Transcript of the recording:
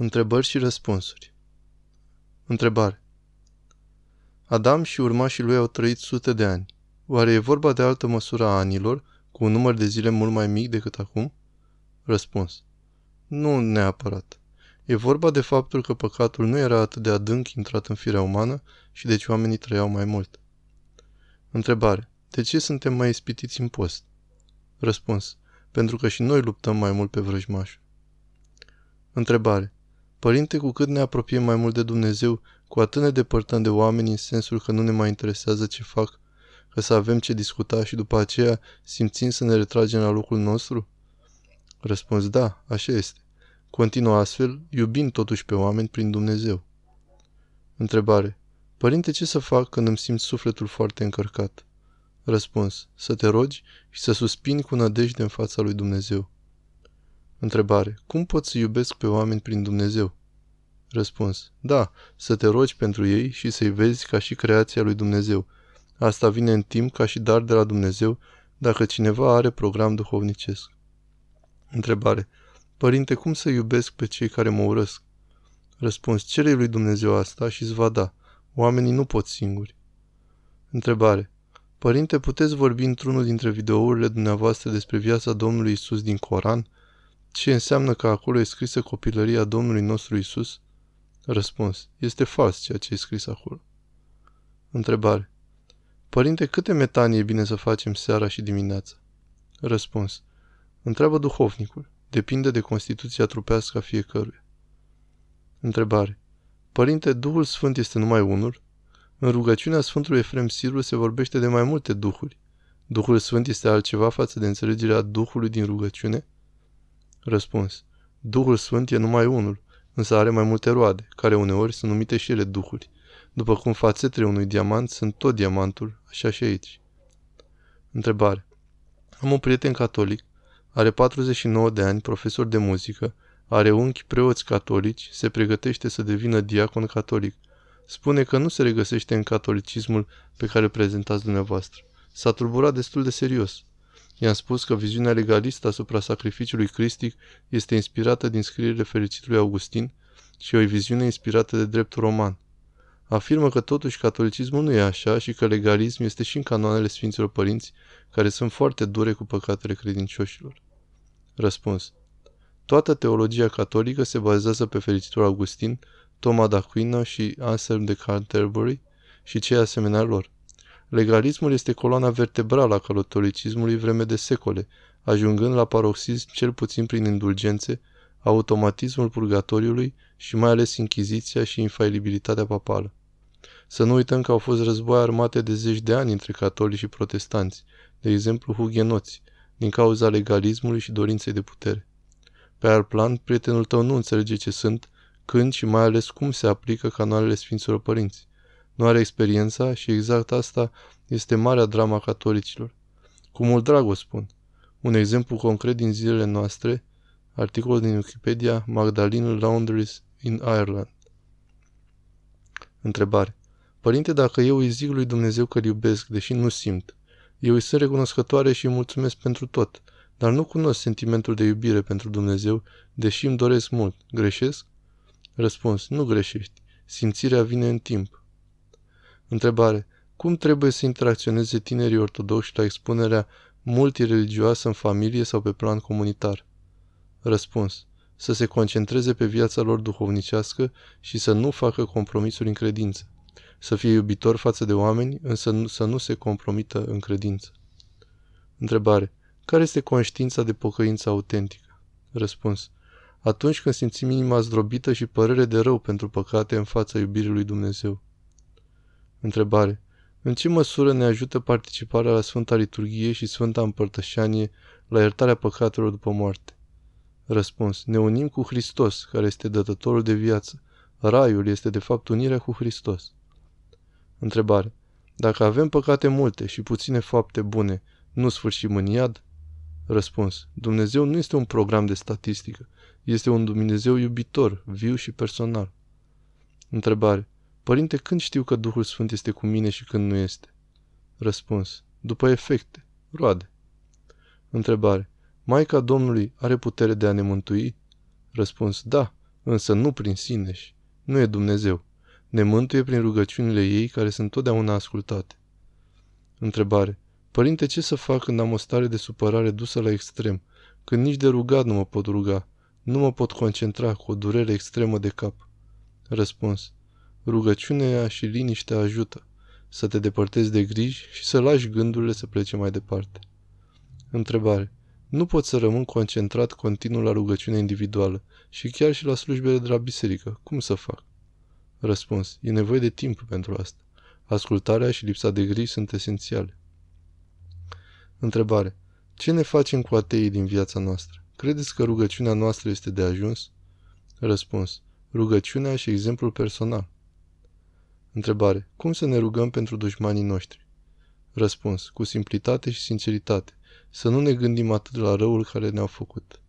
Întrebări și răspunsuri. Întrebare. Adam și urmașii lui au trăit sute de ani. Oare e vorba de altă măsură a anilor, cu un număr de zile mult mai mic decât acum? Răspuns. Nu neapărat. E vorba de faptul că păcatul nu era atât de adânc intrat în firea umană și deci oamenii trăiau mai mult. Întrebare. De ce suntem mai ispitiți în post? Răspuns. Pentru că și noi luptăm mai mult pe vrăjmașul. Întrebare. Părinte, cu cât ne apropiem mai mult de Dumnezeu, cu atât ne depărtăm de oameni în sensul că nu ne mai interesează ce fac, că să avem ce discuta și după aceea simțim să ne retragem la locul nostru? Răspuns da, așa este. Continuă astfel, iubind totuși pe oameni prin Dumnezeu. Întrebare. Părinte, ce să fac când îmi simt sufletul foarte încărcat? Răspuns. Să te rogi și să suspini cu nădejde în fața lui Dumnezeu. Întrebare. Cum pot să iubesc pe oameni prin Dumnezeu? Răspuns. Da, să te rogi pentru ei și să-i vezi ca și creația lui Dumnezeu. Asta vine în timp ca și dar de la Dumnezeu dacă cineva are program duhovnicesc. Întrebare. Părinte, cum să iubesc pe cei care mă urăsc? Răspuns. Cere lui Dumnezeu asta și îți va da. Oamenii nu pot singuri. Întrebare. Părinte, puteți vorbi într-unul dintre videourile dumneavoastră despre viața Domnului Isus din Coran? Ce înseamnă că acolo e scrisă copilăria Domnului nostru Isus? Răspuns. Este fals ceea ce e scris acolo. Întrebare. Părinte, câte metanii e bine să facem seara și dimineața? Răspuns. Întreabă duhovnicul. Depinde de constituția trupească a fiecăruia. Întrebare. Părinte, Duhul Sfânt este numai unul? În rugăciunea Sfântului Efrem Sirul se vorbește de mai multe duhuri. Duhul Sfânt este altceva față de înțelegerea Duhului din rugăciune? Răspuns. Duhul Sfânt e numai unul, însă are mai multe roade, care uneori sunt numite și ele duhuri. După cum fațetele unui diamant sunt tot diamantul, așa și aici. Întrebare. Am un prieten catolic, are 49 de ani, profesor de muzică, are unchi preoți catolici, se pregătește să devină diacon catolic. Spune că nu se regăsește în catolicismul pe care îl prezentați dumneavoastră. S-a tulburat destul de serios. I-am spus că viziunea legalistă asupra sacrificiului cristic este inspirată din scrierile fericitului Augustin și o viziune inspirată de dreptul roman. Afirmă că totuși catolicismul nu e așa și că legalism este și în canoanele Sfinților Părinți, care sunt foarte dure cu păcatele credincioșilor. Răspuns. Toată teologia catolică se bazează pe fericitul Augustin, Toma d'Aquino și Anselm de Canterbury și cei asemenea lor. Legalismul este coloana vertebrală a catolicismului vreme de secole, ajungând la paroxism cel puțin prin indulgențe, automatismul purgatoriului și mai ales inchiziția și infailibilitatea papală. Să nu uităm că au fost războaie armate de zeci de ani între catolici și protestanți, de exemplu hugenoți, din cauza legalismului și dorinței de putere. Pe alt plan, prietenul tău nu înțelege ce sunt, când și mai ales cum se aplică canoanele Sfinților Părinți nu are experiența și exact asta este marea drama catolicilor. Cu mult drag o spun. Un exemplu concret din zilele noastre, articol din Wikipedia, Magdalene Laundries in Ireland. Întrebare. Părinte, dacă eu îi zic lui Dumnezeu că îl iubesc, deși nu simt, eu îi sunt recunoscătoare și îi mulțumesc pentru tot, dar nu cunosc sentimentul de iubire pentru Dumnezeu, deși îmi doresc mult. Greșesc? Răspuns. Nu greșești. Simțirea vine în timp. Întrebare. Cum trebuie să interacționeze tinerii ortodoxi la expunerea multireligioasă în familie sau pe plan comunitar? Răspuns. Să se concentreze pe viața lor duhovnicească și să nu facă compromisuri în credință. Să fie iubitor față de oameni, însă nu, să nu se compromită în credință. Întrebare. Care este conștiința de pocăință autentică? Răspuns. Atunci când simțim inima zdrobită și părere de rău pentru păcate în fața iubirii lui Dumnezeu. Întrebare. În ce măsură ne ajută participarea la Sfânta Liturghie și Sfânta Împărtășanie la iertarea păcatelor după moarte? Răspuns. Ne unim cu Hristos, care este dătătorul de viață. Raiul este de fapt unirea cu Hristos. Întrebare. Dacă avem păcate multe și puține fapte bune, nu sfârșim în iad? Răspuns. Dumnezeu nu este un program de statistică. Este un Dumnezeu iubitor, viu și personal. Întrebare. Părinte, când știu că Duhul Sfânt este cu mine și când nu este? Răspuns. După efecte, roade. Întrebare. Maica Domnului are putere de a ne mântui? Răspuns. Da, însă nu prin sineși. Nu e Dumnezeu. Ne mântuie prin rugăciunile ei care sunt totdeauna ascultate. Întrebare. Părinte, ce să fac când am o stare de supărare dusă la extrem, când nici de rugat nu mă pot ruga, nu mă pot concentra cu o durere extremă de cap? Răspuns. Rugăciunea și liniștea ajută să te depărtezi de griji și să lași gândurile să plece mai departe. Întrebare. Nu pot să rămân concentrat continuu la rugăciune individuală și chiar și la slujbele de la biserică. Cum să fac? Răspuns. E nevoie de timp pentru asta. Ascultarea și lipsa de griji sunt esențiale. Întrebare. Ce ne facem cu ateii din viața noastră? Credeți că rugăciunea noastră este de ajuns? Răspuns. Rugăciunea și exemplul personal. Întrebare. Cum să ne rugăm pentru dușmanii noștri? Răspuns. Cu simplitate și sinceritate. Să nu ne gândim atât la răul care ne-au făcut.